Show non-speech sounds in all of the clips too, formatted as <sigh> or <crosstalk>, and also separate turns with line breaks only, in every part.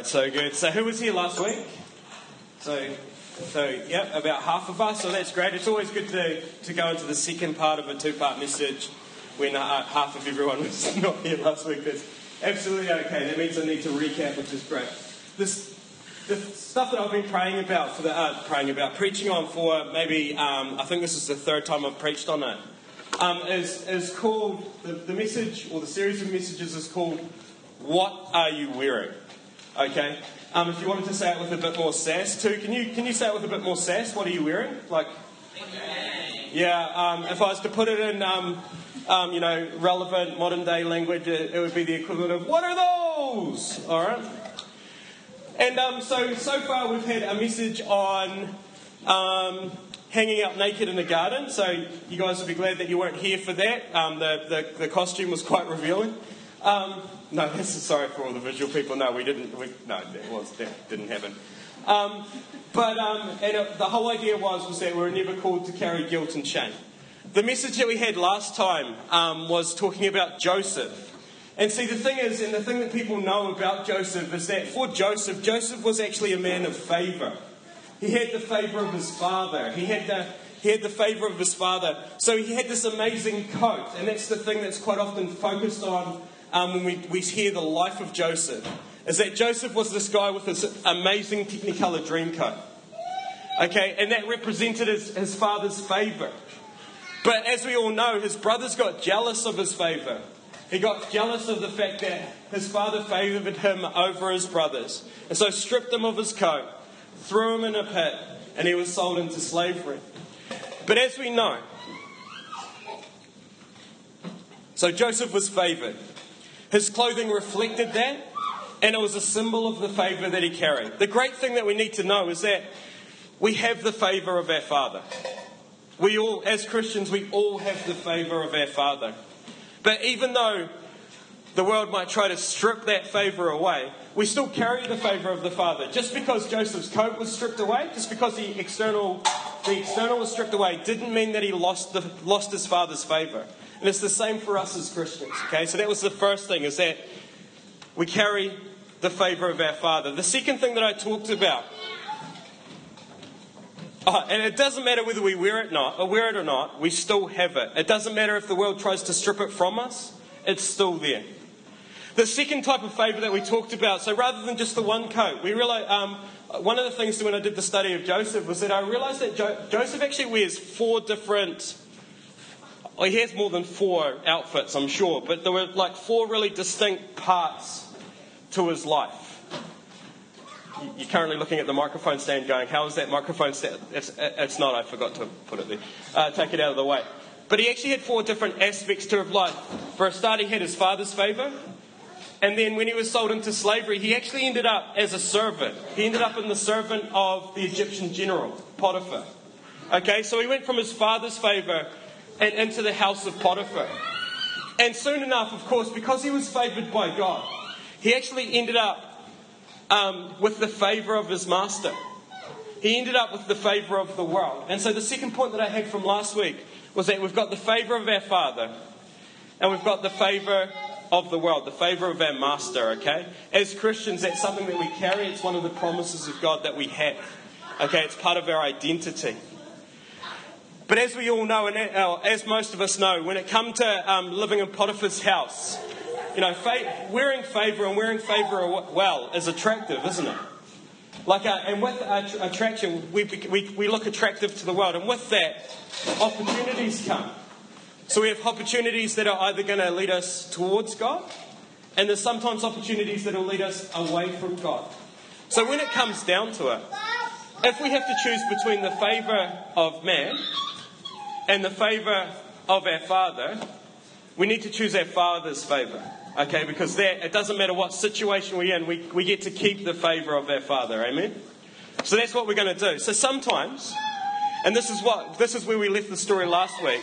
right, so good. So who was here last week? So, so yep, about half of us. So that's great. It's always good to, to go into the second part of a two-part message when uh, half of everyone <laughs> was not here last week. That's absolutely okay. That means I need to recap, which is great. This, the stuff that I've been praying about for the uh, praying about preaching on for maybe um, I think this is the third time I've preached on it. Um, is, is called the, the message or the series of messages is called "What Are You Wearing?" Okay. Um, if you wanted to say it with a bit more sass too, can you can you say it with a bit more sass? What are you wearing? Like, yeah. Um, if I was to put it in, um, um, you know, relevant modern day language, it, it, would be the equivalent of "What are those?" All right. And um, so so far we've had a message on um, hanging out naked in a garden. So you guys will be glad that you weren't here for that. The, the, the costume was quite revealing. Um, no, this <laughs> is sorry for all the visual people. No, we didn't. We, no, that was that didn't happen. Um, but um, and it, the whole idea was was that we were never called to carry guilt and shame. The message that we had last time um, was talking about Joseph. And see, the thing is, and the thing that people know about Joseph is that for Joseph, Joseph was actually a man of favour. He had the favour of his father. He had the he had the favour of his father. So he had this amazing coat, and that's the thing that's quite often focused on um, when we, we hear the life of Joseph, is that Joseph was this guy with this amazing Technicolor dream coat. Okay, and that represented his, his father's favour. But as we all know, his brothers got jealous of his favour. He got jealous of the fact that his father favoured him over his brothers. And so stripped him of his coat, threw him in a pit, and he was sold into slavery. But as we know, so Joseph was favoured. His clothing reflected that, and it was a symbol of the favour that he carried. The great thing that we need to know is that we have the favour of our Father. We all, as Christians, we all have the favour of our Father. But even though the world might try to strip that favour away, we still carry the favour of the Father. Just because Joseph's coat was stripped away, just because the external, the external was stripped away, didn't mean that he lost, the, lost his Father's favour. And it's the same for us as Christians, okay? So that was the first thing, is that we carry the favour of our Father. The second thing that I talked about, oh, and it doesn't matter whether we wear it, not, or wear it or not, we still have it. It doesn't matter if the world tries to strip it from us, it's still there. The second type of favour that we talked about, so rather than just the one coat, we realised um, one of the things when I did the study of Joseph was that I realised that jo- Joseph actually wears four different well, he has more than four outfits, I'm sure, but there were like four really distinct parts to his life. You're currently looking at the microphone stand going, How is that microphone stand? It's, it's not, I forgot to put it there. Uh, take it out of the way. But he actually had four different aspects to his life. For a start, he had his father's favour. And then when he was sold into slavery, he actually ended up as a servant. He ended up in the servant of the Egyptian general, Potiphar. Okay, so he went from his father's favour and into the house of Potiphar. And soon enough, of course, because he was favored by God, he actually ended up um, with the favor of his master. He ended up with the favor of the world. And so the second point that I had from last week was that we've got the favor of our Father and we've got the favor of the world, the favor of our master, okay? As Christians, that's something that we carry. It's one of the promises of God that we have. Okay, it's part of our identity. But as we all know, and uh, as most of us know, when it comes to um, living in Potiphar's house, you know, fa- wearing favour and wearing favour well is attractive, isn't it? Like, uh, and with attraction, we, we, we look attractive to the world, and with that, opportunities come. So we have opportunities that are either going to lead us towards God, and there's sometimes opportunities that will lead us away from God. So when it comes down to it, if we have to choose between the favour of man and the favour of our Father, we need to choose our Father's favour. Okay, because that, it doesn't matter what situation we're in, we, we get to keep the favour of our Father. Amen? So that's what we're going to do. So sometimes, and this is what this is where we left the story last week,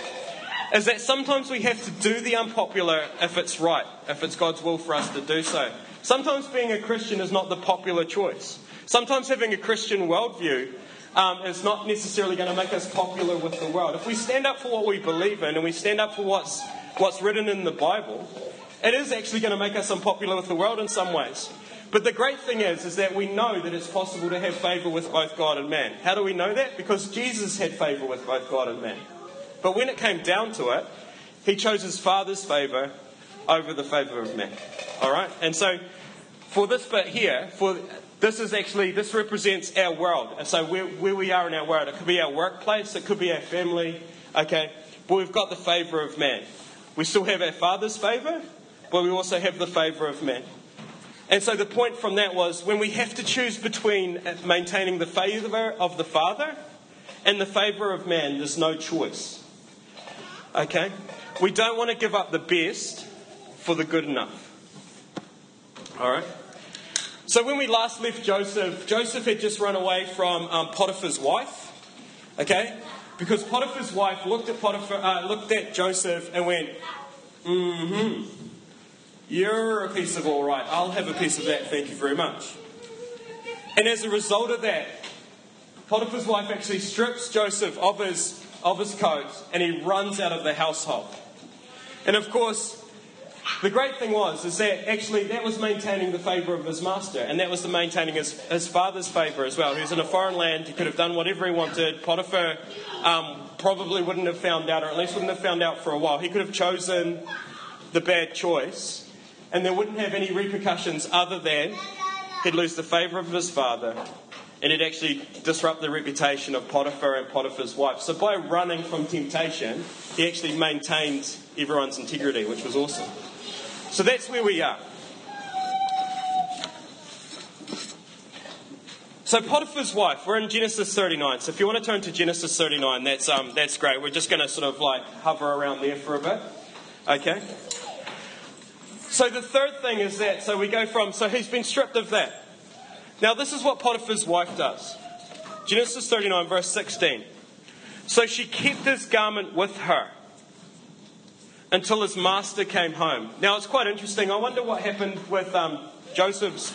is that sometimes we have to do the unpopular if it's right, if it's God's will for us to do so. Sometimes being a Christian is not the popular choice. Sometimes having a Christian worldview um, is not necessarily going to make us popular with the world. If we stand up for what we believe in and we stand up for what's, what's written in the Bible, it is actually going to make us unpopular with the world in some ways. But the great thing is, is that we know that it's possible to have favour with both God and man. How do we know that? Because Jesus had favour with both God and man. But when it came down to it, he chose his Father's favour over the favour of man. All right? And so, for this bit here, for this is actually, this represents our world. And so where, where we are in our world, it could be our workplace, it could be our family, okay? But we've got the favour of man. We still have our Father's favour, but we also have the favour of man. And so the point from that was when we have to choose between maintaining the favour of the Father and the favour of man, there's no choice. Okay? We don't want to give up the best for the good enough. All right? So when we last left Joseph, Joseph had just run away from um, Potiphar's wife. Okay? Because Potiphar's wife looked at Potiphar, uh, looked at Joseph and went, "Mm-hmm. You're a piece of all right. I'll have a piece of that. Thank you very much." And as a result of that, Potiphar's wife actually strips Joseph of his of his coat and he runs out of the household. And of course, the great thing was is that actually that was maintaining the favour of his master, and that was the maintaining his, his father's favour as well. He was in a foreign land; he could have done whatever he wanted. Potiphar um, probably wouldn't have found out, or at least wouldn't have found out for a while. He could have chosen the bad choice, and there wouldn't have any repercussions other than he'd lose the favour of his father, and it'd actually disrupt the reputation of Potiphar and Potiphar's wife. So by running from temptation, he actually maintained everyone's integrity, which was awesome. So that's where we are. So Potiphar's wife, we're in Genesis 39. So if you want to turn to Genesis 39, that's um, that's great. We're just going to sort of like hover around there for a bit. Okay. So the third thing is that so we go from so he's been stripped of that. Now this is what Potiphar's wife does. Genesis 39 verse 16. So she kept his garment with her until his master came home. Now, it's quite interesting. I wonder what happened with um, Joseph's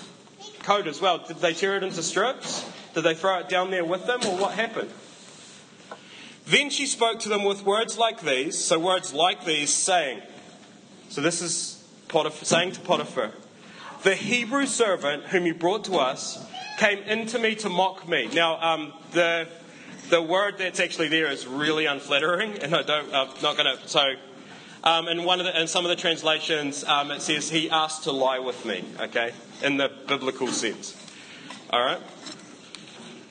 coat as well. Did they tear it into strips? Did they throw it down there with them, or what happened? Then she spoke to them with words like these, so words like these, saying, So this is Potiphar, saying to Potiphar, The Hebrew servant whom you brought to us came into me to mock me. Now, um, the the word that's actually there is really unflattering, and I don't, I'm not going to. So um, in, one of the, in some of the translations, um, it says, He asked to lie with me, okay, in the biblical sense. All right?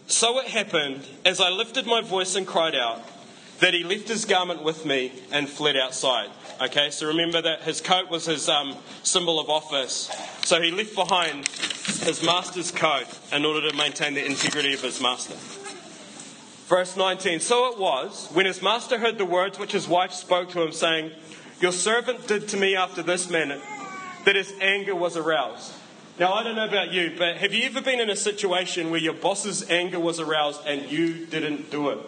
So it happened, as I lifted my voice and cried out, that he left his garment with me and fled outside. Okay, so remember that his coat was his um, symbol of office. So he left behind his master's coat in order to maintain the integrity of his master. Verse 19 So it was, when his master heard the words which his wife spoke to him, saying, your servant did to me after this manner, that his anger was aroused. Now, I don't know about you, but have you ever been in a situation where your boss's anger was aroused and you didn't do it?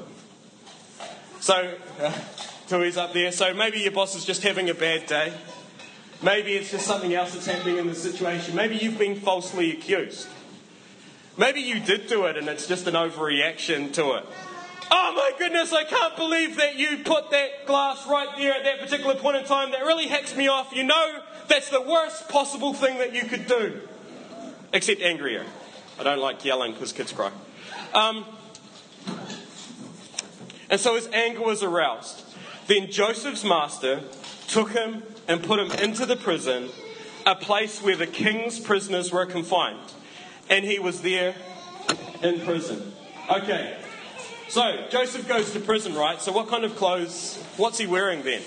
So, <laughs> uh, Tui's up there. So maybe your boss is just having a bad day. Maybe it's just something else that's happening in the situation. Maybe you've been falsely accused. Maybe you did do it and it's just an overreaction to it. Oh my goodness, I can't believe that you put that glass right there at that particular point in time. That really hacks me off. You know, that's the worst possible thing that you could do. Except angrier. I don't like yelling because kids cry. Um, and so his anger was aroused. Then Joseph's master took him and put him into the prison, a place where the king's prisoners were confined. And he was there in prison. Okay, so Joseph goes to prison, right? So what kind of clothes? What's he wearing then?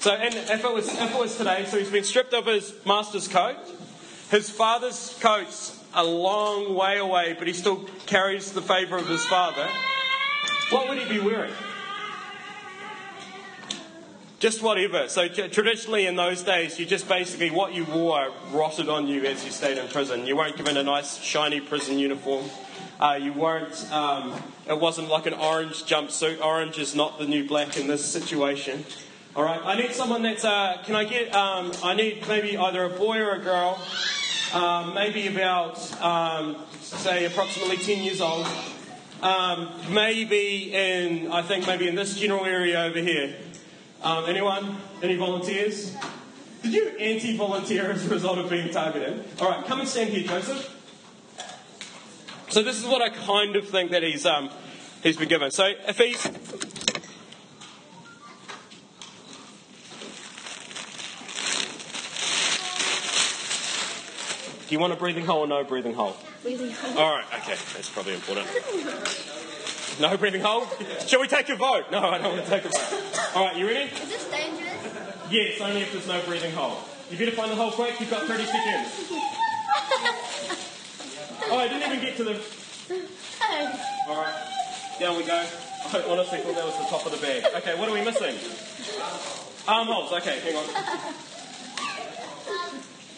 So, and if it was if it was today, so he's been stripped of his master's coat. His father's coat's a long way away, but he still carries the favour of his father. What would he be wearing? Just whatever. So traditionally in those days, you just basically what you wore rotted on you as you stayed in prison. You weren't given a nice shiny prison uniform. Uh, you weren't, um, it wasn't like an orange jumpsuit. Orange is not the new black in this situation. All right, I need someone that's, uh, can I get, um, I need maybe either a boy or a girl, um, maybe about, um, say, approximately 10 years old. Um, maybe in, I think maybe in this general area over here. Um, anyone? Any volunteers? Did you anti volunteer as a result of being targeted? All right, come and stand here, Joseph. So, this is what I kind of think that he's, um, he's been given. So, if he's. Do you want a breathing hole or no breathing hole?
Breathing hole.
All right, okay, that's probably important. No breathing hole? Shall we take a vote? No, I don't want to take a vote. All right, you ready?
Is this dangerous?
Yes, only if there's no breathing hole. You better find the hole quick, you've got 30 seconds. Oh, I didn't even get to the. All right, down we go. I honestly thought that was the top of the bag. Okay, what are we missing? Armholes, okay, hang on.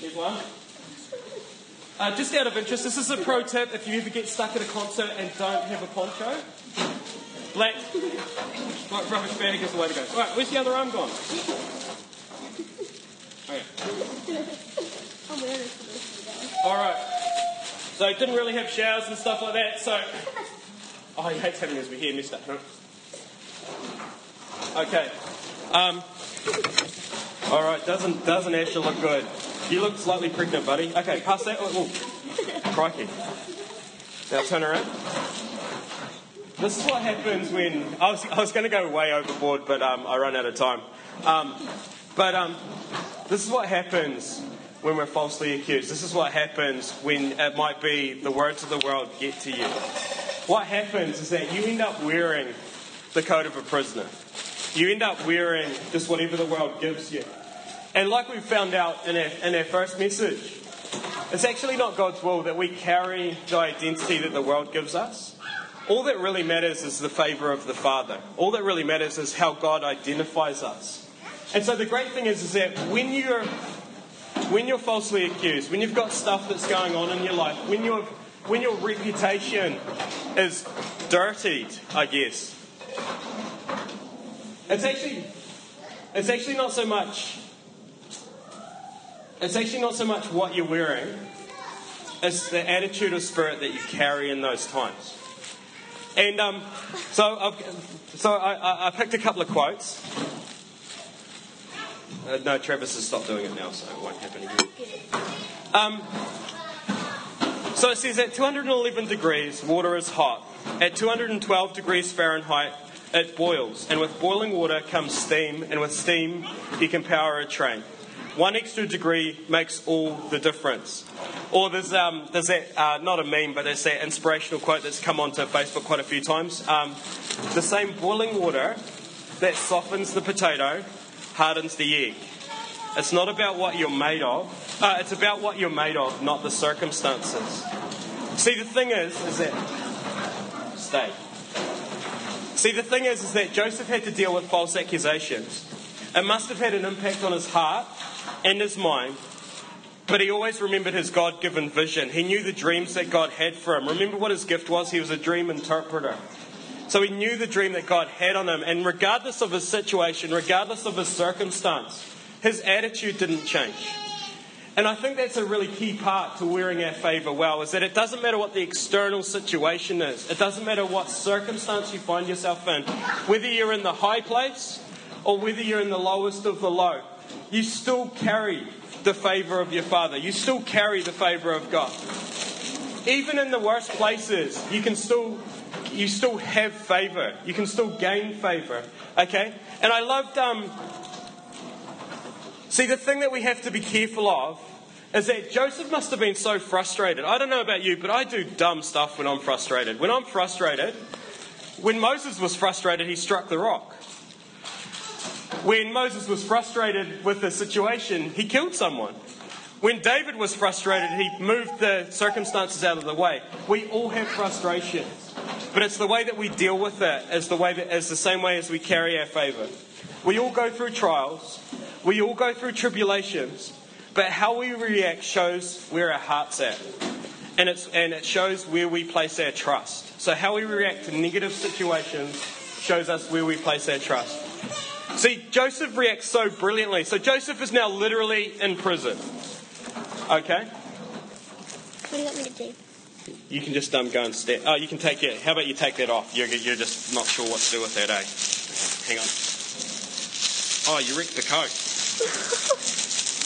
Here's one. Uh, just out of interest, this is a pro tip if you ever get stuck at a concert and don't have a poncho. Black like rubbish bag is the way to go. Right, where's the other arm gone? Okay.
I'm wearing this for this
Alright. So it didn't really have showers and stuff like that, so Oh he hates having his hair messed up, huh? Okay. Um Alright, doesn't doesn't actually look good. You look slightly pregnant, buddy. Okay, pass that. Oh, oh. crikey. Now turn around. This is what happens when I was, I was going to go way overboard, but um, I run out of time. Um, but um, this is what happens when we're falsely accused. This is what happens when it might be the words of the world get to you. What happens is that you end up wearing the coat of a prisoner. You end up wearing just whatever the world gives you. And like we found out in our, in our first message, it's actually not God's will that we carry the identity that the world gives us. All that really matters is the favour of the Father. All that really matters is how God identifies us. And so the great thing is, is that when you're when you're falsely accused, when you've got stuff that's going on in your life, when your when your reputation is dirtied, I guess, it's actually it's actually not so much it's actually not so much what you're wearing, it's the attitude of spirit that you carry in those times. And um, so, I've, so I, I picked a couple of quotes. Uh, no, Travis has stopped doing it now, so it won't happen again. Um, so it says at 211 degrees, water is hot. At 212 degrees Fahrenheit, it boils. And with boiling water comes steam, and with steam, you can power a train. One extra degree makes all the difference. Or there's, um, there's that, uh, not a meme, but there's that inspirational quote that's come onto Facebook quite a few times. Um, the same boiling water that softens the potato hardens the egg. It's not about what you're made of, uh, it's about what you're made of, not the circumstances. See, the thing is, is that. Stay. See, the thing is, is that Joseph had to deal with false accusations. It must have had an impact on his heart and his mind, but he always remembered his God given vision. He knew the dreams that God had for him. Remember what his gift was? He was a dream interpreter. So he knew the dream that God had on him, and regardless of his situation, regardless of his circumstance, his attitude didn't change. And I think that's a really key part to wearing our favour well, is that it doesn't matter what the external situation is. It doesn't matter what circumstance you find yourself in. Whether you're in the high place or whether you're in the lowest of the low, you still carry the favour of your Father. You still carry the favour of God. Even in the worst places, you can still you still have favour. You can still gain favour. Okay? And I loved um See the thing that we have to be careful of is that Joseph must have been so frustrated. I don't know about you, but I do dumb stuff when I'm frustrated. When I'm frustrated, when Moses was frustrated, he struck the rock. When Moses was frustrated with the situation, he killed someone. When David was frustrated, he moved the circumstances out of the way. We all have frustrations, but it's the way that we deal with it is the way that is the same way as we carry our favor. We all go through trials, we all go through tribulations, but how we react shows where our heart's at. And, it's, and it shows where we place our trust. So, how we react to negative situations shows us where we place our trust. See, Joseph reacts so brilliantly. So, Joseph is now literally in prison. Okay?
What do you want me to do?
You can just um, go and step. Oh, you can take it. How about you take that off? You're, you're just not sure what to do with that, eh? Hang on. Oh, you wrecked the coat.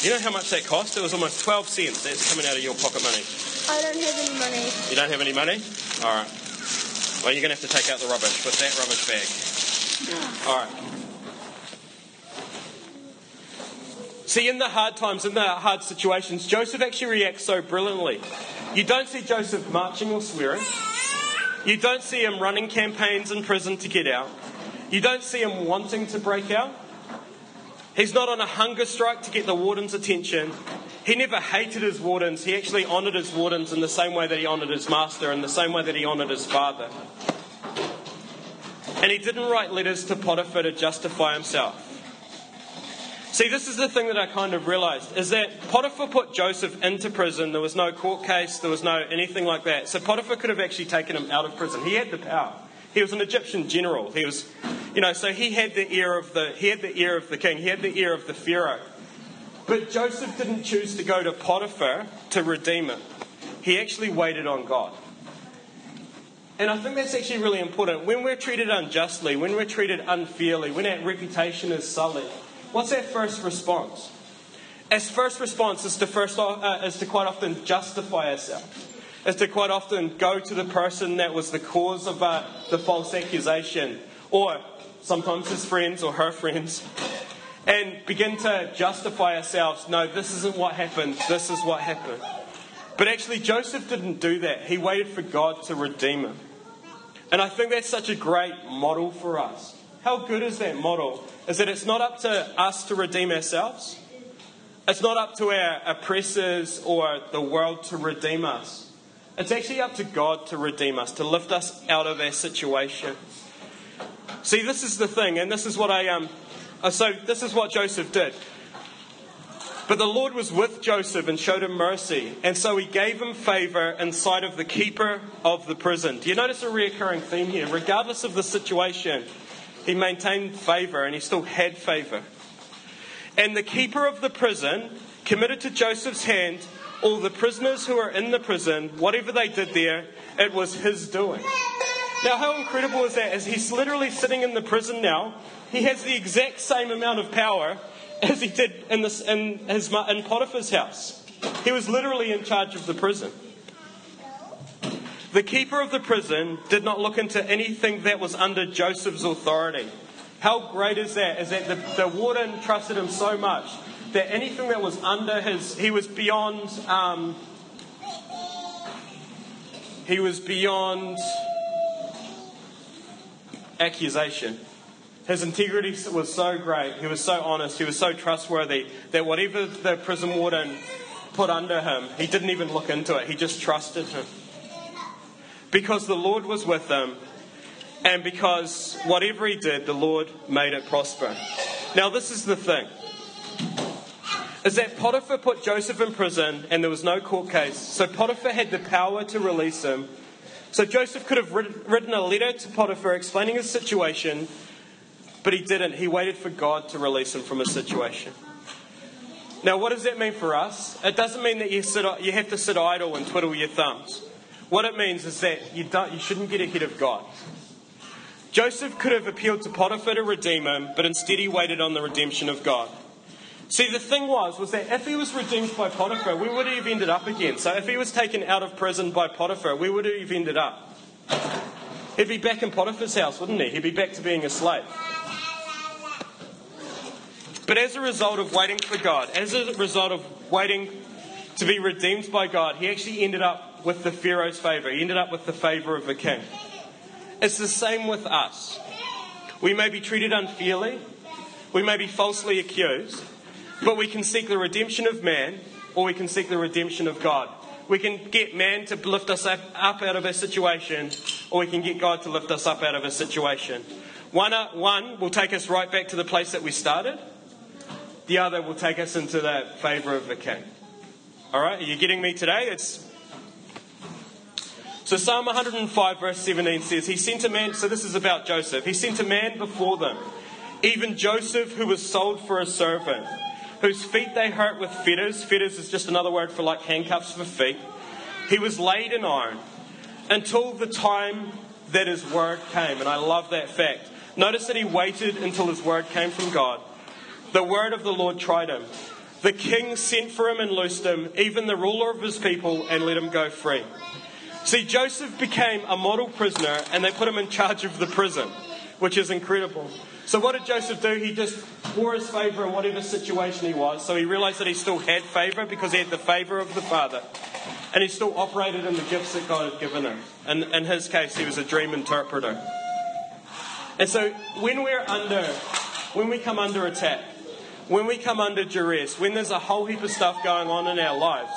You know how much that cost? It was almost 12 cents. That's coming out of your pocket money.
I don't have any money.
You don't have any money? All right. Well, you're going to have to take out the rubbish with that rubbish bag. All right. See, in the hard times, in the hard situations, Joseph actually reacts so brilliantly. You don't see Joseph marching or swearing. You don't see him running campaigns in prison to get out. You don't see him wanting to break out. He's not on a hunger strike to get the warden's attention. He never hated his wardens. He actually honoured his wardens in the same way that he honoured his master, in the same way that he honoured his father. And he didn't write letters to Potiphar to justify himself. See, this is the thing that I kind of realized is that Potiphar put Joseph into prison. There was no court case, there was no anything like that. So Potiphar could have actually taken him out of prison. He had the power. He was an Egyptian general. He was, you know, so he had the ear of the he had the ear of the king. He had the ear of the pharaoh. But Joseph didn't choose to go to Potiphar to redeem him. He actually waited on God. And I think that's actually really important. When we're treated unjustly, when we're treated unfairly, when our reputation is sullied, what's our first response? Our first response is to first uh, is to quite often justify ourselves, is to quite often go to the person that was the cause of uh, the false accusation, or sometimes his friends or her friends, and begin to justify ourselves. No, this isn't what happened. This is what happened. But actually, Joseph didn't do that. He waited for God to redeem him. And I think that's such a great model for us. How good is that model? Is that it's not up to us to redeem ourselves, it's not up to our oppressors or the world to redeem us. It's actually up to God to redeem us, to lift us out of our situation. See, this is the thing, and this is what I um. So this is what Joseph did. But the Lord was with Joseph and showed him mercy, and so he gave him favor in sight of the keeper of the prison. Do you notice a recurring theme here? Regardless of the situation, he maintained favor and he still had favor. And the keeper of the prison committed to Joseph's hand all the prisoners who were in the prison, whatever they did there, it was his doing. Now, how incredible is that? As he's literally sitting in the prison now, he has the exact same amount of power as he did in, this, in, his, in Potiphar's house. He was literally in charge of the prison. The keeper of the prison did not look into anything that was under Joseph's authority. How great is that? Is that the, the warden trusted him so much that anything that was under his, he was beyond, um, he was beyond accusation. His integrity was so great, he was so honest, he was so trustworthy that whatever the prison warden put under him, he didn't even look into it. He just trusted him. Because the Lord was with them, and because whatever he did, the Lord made it prosper. Now, this is the thing is that Potiphar put Joseph in prison and there was no court case. So Potiphar had the power to release him. So Joseph could have written a letter to Potiphar explaining his situation but he didn't. He waited for God to release him from his situation. Now, what does that mean for us? It doesn't mean that you, sit, you have to sit idle and twiddle your thumbs. What it means is that you, you shouldn't get ahead of God. Joseph could have appealed to Potiphar to redeem him, but instead he waited on the redemption of God. See, the thing was, was that if he was redeemed by Potiphar, we would have ended up again. So if he was taken out of prison by Potiphar, we would have ended up. He'd be back in Potiphar's house, wouldn't he? He'd be back to being a slave. But as a result of waiting for God, as a result of waiting to be redeemed by God, he actually ended up with the Pharaoh's favor. He ended up with the favor of the king. It's the same with us. We may be treated unfairly, we may be falsely accused, but we can seek the redemption of man or we can seek the redemption of God. We can get man to lift us up, out of a situation, or we can get God to lift us up out of a situation. One, uh, one will take us right back to the place that we started the other will take us into the favor of the king. All right, are you getting me today? It's so Psalm 105 verse 17 says, He sent a man, so this is about Joseph. He sent a man before them, even Joseph, who was sold for a servant, whose feet they hurt with fetters. Fetters is just another word for like handcuffs for feet. He was laid in iron until the time that his word came. And I love that fact. Notice that he waited until his word came from God. The word of the Lord tried him. The king sent for him and loosed him, even the ruler of his people, and let him go free. See, Joseph became a model prisoner, and they put him in charge of the prison, which is incredible. So, what did Joseph do? He just wore his favour in whatever situation he was. So, he realised that he still had favour because he had the favour of the Father. And he still operated in the gifts that God had given him. And in his case, he was a dream interpreter. And so, when we're under, when we come under attack, when we come under duress, when there's a whole heap of stuff going on in our lives,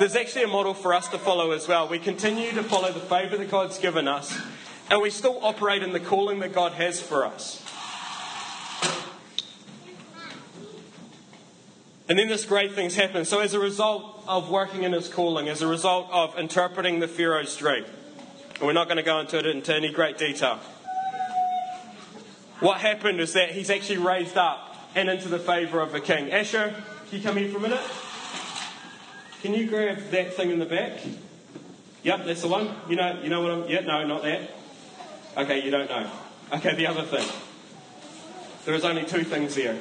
there's actually a model for us to follow as well. We continue to follow the favour that God's given us, and we still operate in the calling that God has for us. And then this great things happen. So, as a result of working in his calling, as a result of interpreting the Pharaoh's dream, and we're not going to go into it into any great detail, what happened is that he's actually raised up and into the favour of the king. Asher, can you come here for a minute? Can you grab that thing in the back? Yep, that's the one. You know, you know what I'm. Yeah, no, not that. Okay, you don't know. Okay, the other thing. There is only two things there.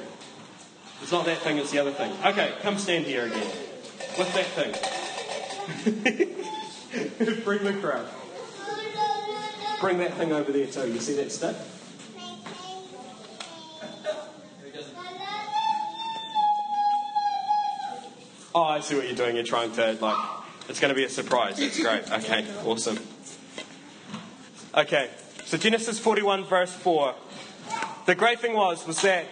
It's not that thing, it's the other thing. Okay, come stand here again. What's that thing? <laughs> Bring the crowd. Bring that thing over there too. You see that stick? Oh, I see what you're doing. You're trying to, like, it's going to be a surprise. That's great. Okay, awesome. Okay, so Genesis 41, verse 4. The great thing was, was that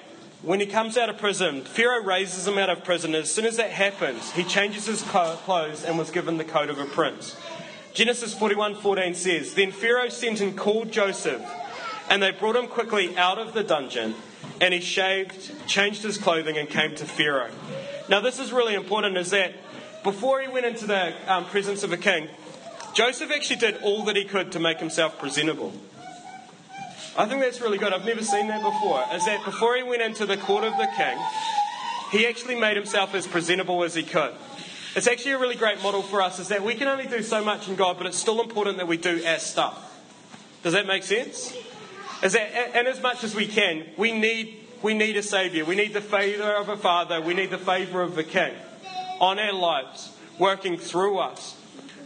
when he comes out of prison, Pharaoh raises him out of prison. As soon as that happens, he changes his clothes and was given the coat of a prince. Genesis 41:14 says, Then Pharaoh sent and called Joseph, and they brought him quickly out of the dungeon, and he shaved, changed his clothing, and came to Pharaoh. Now, this is really important, is that before he went into the um, presence of a king, Joseph actually did all that he could to make himself presentable. I think that's really good. I've never seen that before. Is that before he went into the court of the king, he actually made himself as presentable as he could. It's actually a really great model for us is that we can only do so much in God, but it's still important that we do our stuff. Does that make sense? Is that, and as much as we can, we need, we need a Savior. We need the favour of a Father. We need the favour of the King on our lives, working through us.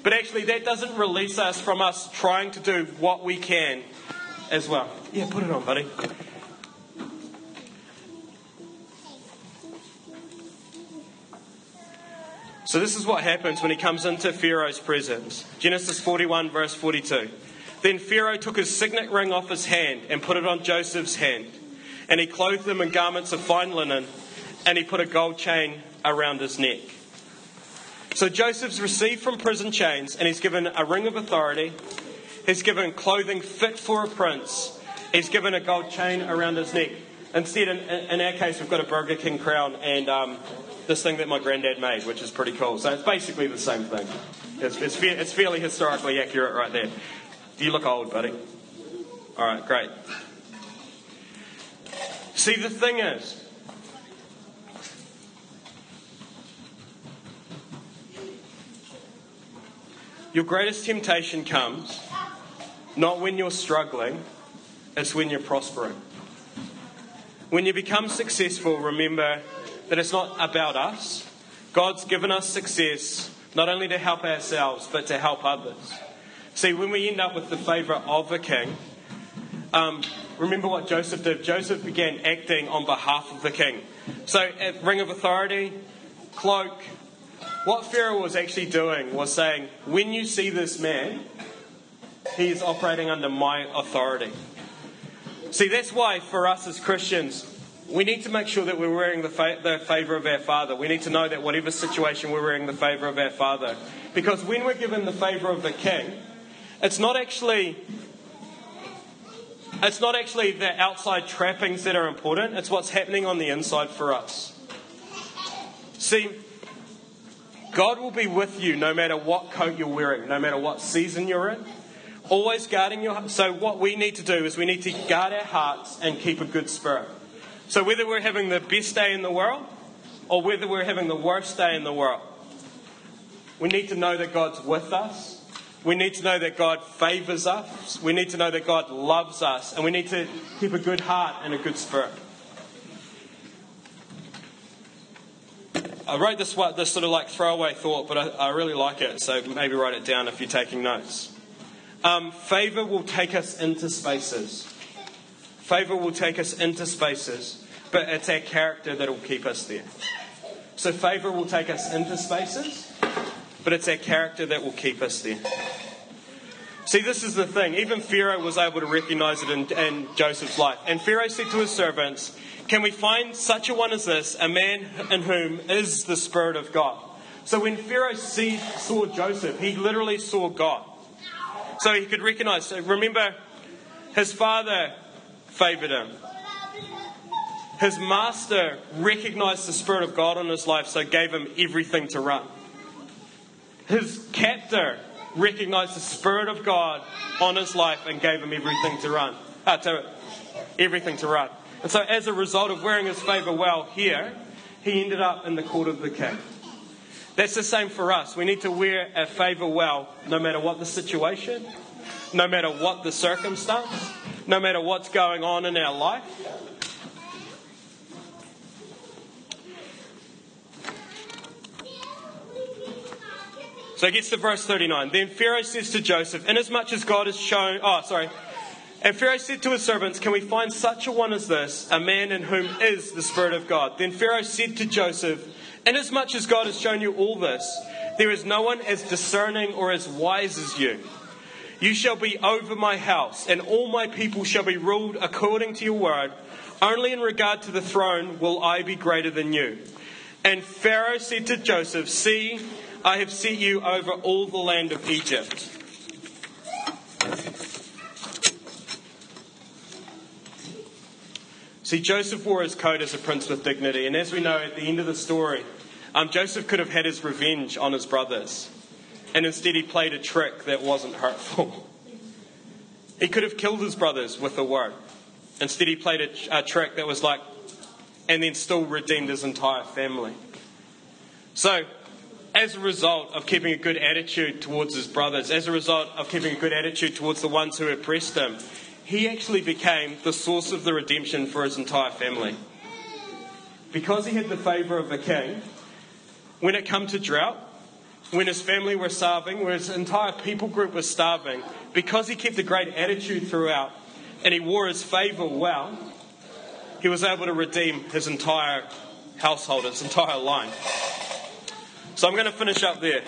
But actually, that doesn't release us from us trying to do what we can as well. Yeah, put it on, buddy. So, this is what happens when he comes into Pharaoh's presence. Genesis 41, verse 42. Then Pharaoh took his signet ring off his hand and put it on Joseph's hand. And he clothed him in garments of fine linen, and he put a gold chain around his neck. So Joseph's received from prison chains, and he's given a ring of authority. He's given clothing fit for a prince. He's given a gold chain around his neck. Instead, in, in our case, we've got a Burger King crown and um, this thing that my granddad made, which is pretty cool. So it's basically the same thing. It's, it's, it's fairly historically accurate right there. You look old, buddy? All right, great. See, the thing is, your greatest temptation comes not when you're struggling, it's when you're prospering. When you become successful, remember that it's not about us. God's given us success not only to help ourselves, but to help others. See, when we end up with the favour of a king, um, remember what Joseph did. Joseph began acting on behalf of the king. So, ring of authority, cloak, what Pharaoh was actually doing was saying, when you see this man, he is operating under my authority. See, that's why for us as Christians, we need to make sure that we're wearing the, fa- the favour of our Father. We need to know that whatever situation we're wearing the favour of our Father. Because when we're given the favour of the King, it's not actually it's not actually the outside trappings that are important, it's what's happening on the inside for us. See, God will be with you no matter what coat you're wearing, no matter what season you're in. Always guarding your so what we need to do is we need to guard our hearts and keep a good spirit. So whether we're having the best day in the world or whether we're having the worst day in the world, we need to know that God's with us we need to know that God favours us. We need to know that God loves us. And we need to keep a good heart and a good spirit. I wrote this, this sort of like throwaway thought, but I, I really like it, so maybe write it down if you're taking notes. Um, favor will take us into spaces. Favor will take us into spaces, but it's our character that will keep us there. So favor will take us into spaces, but it's our character that will keep us there. See, this is the thing. Even Pharaoh was able to recognize it in, in Joseph's life. And Pharaoh said to his servants, Can we find such a one as this, a man in whom is the Spirit of God? So when Pharaoh see, saw Joseph, he literally saw God. So he could recognize. So remember, his father favored him. His master recognized the Spirit of God in his life, so gave him everything to run. His captor recognized the Spirit of God on his life and gave him everything to run. Uh, to, everything to run. And so, as a result of wearing his favor well here, he ended up in the court of the king. That's the same for us. We need to wear our favor well, no matter what the situation, no matter what the circumstance, no matter what's going on in our life. So it gets to verse 39. Then Pharaoh says to Joseph, Inasmuch as God has shown. Oh, sorry. And Pharaoh said to his servants, Can we find such a one as this, a man in whom is the Spirit of God? Then Pharaoh said to Joseph, Inasmuch as God has shown you all this, there is no one as discerning or as wise as you. You shall be over my house, and all my people shall be ruled according to your word. Only in regard to the throne will I be greater than you. And Pharaoh said to Joseph, See, I have set you over all the land of Egypt. See, Joseph wore his coat as a prince with dignity, and as we know at the end of the story, um, Joseph could have had his revenge on his brothers, and instead he played a trick that wasn't hurtful. <laughs> He could have killed his brothers with a word. Instead, he played a, a trick that was like, and then still redeemed his entire family. So, as a result of keeping a good attitude towards his brothers, as a result of keeping a good attitude towards the ones who oppressed him, he actually became the source of the redemption for his entire family. Because he had the favour of a king, when it came to drought, when his family were starving, when his entire people group was starving, because he kept a great attitude throughout and he wore his favour well, he was able to redeem his entire household, his entire line. So I'm going to finish up there.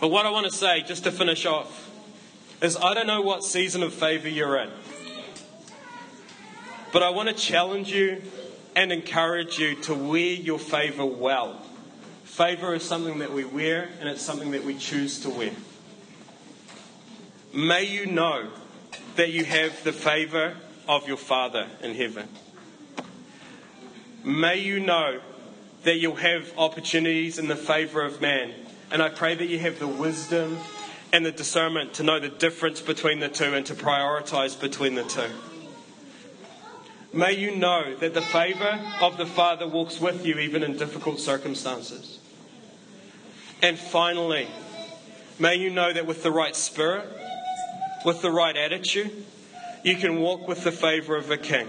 But what I want to say, just to finish off, is I don't know what season of favour you're in. But I want to challenge you and encourage you to wear your favour well. Favour is something that we wear and it's something that we choose to wear. May you know that you have the favour of your Father in heaven. May you know that you'll have opportunities in the favour of man. And I pray that you have the wisdom and the discernment to know the difference between the two and to prioritise between the two. May you know that the favour of the Father walks with you even in difficult circumstances. And finally, may you know that with the right spirit, with the right attitude, you can walk with the favour of a king.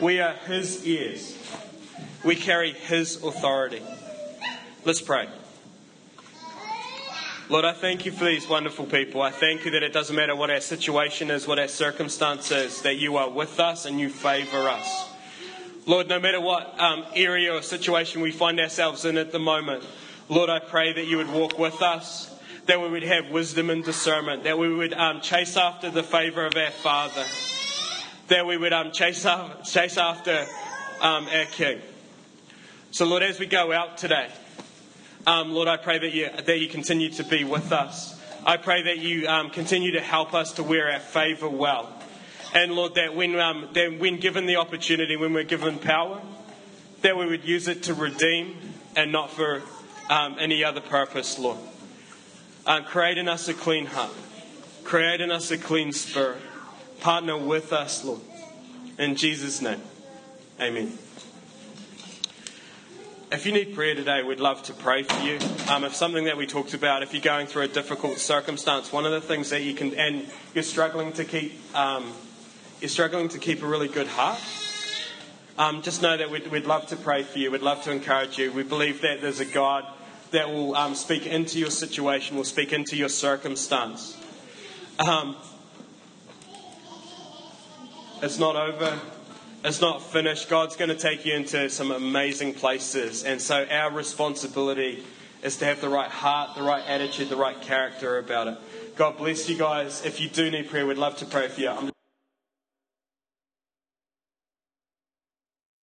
We are his heirs. We carry his authority. Let's pray. Lord, I thank you for these wonderful people. I thank you that it doesn't matter what our situation is, what our circumstance is, that you are with us and you favour us. Lord, no matter what um, area or situation we find ourselves in at the moment, Lord, I pray that you would walk with us, that we would have wisdom and discernment, that we would um, chase after the favour of our Father, that we would um, chase, after, chase after um, our King. So, Lord, as we go out today, um, Lord, I pray that you, that you continue to be with us. I pray that you um, continue to help us to wear our favour well. And Lord, that when, um, that when given the opportunity, when we're given power, that we would use it to redeem and not for um, any other purpose, Lord. Um, create in us a clean heart. Create in us a clean spirit. Partner with us, Lord. In Jesus' name, amen. If you need prayer today, we'd love to pray for you. Um, if something that we talked about, if you're going through a difficult circumstance, one of the things that you can, and you're struggling to keep, um, you're struggling to keep a really good heart, um, just know that we'd, we'd love to pray for you. We'd love to encourage you. We believe that there's a God that will um, speak into your situation, will speak into your circumstance. Um, it's not over. It's not finished. God's going to take you into some amazing places. And so our responsibility is to have the right heart, the right attitude, the right character about it. God bless you guys. If you do need prayer, we'd love to pray for you. I'm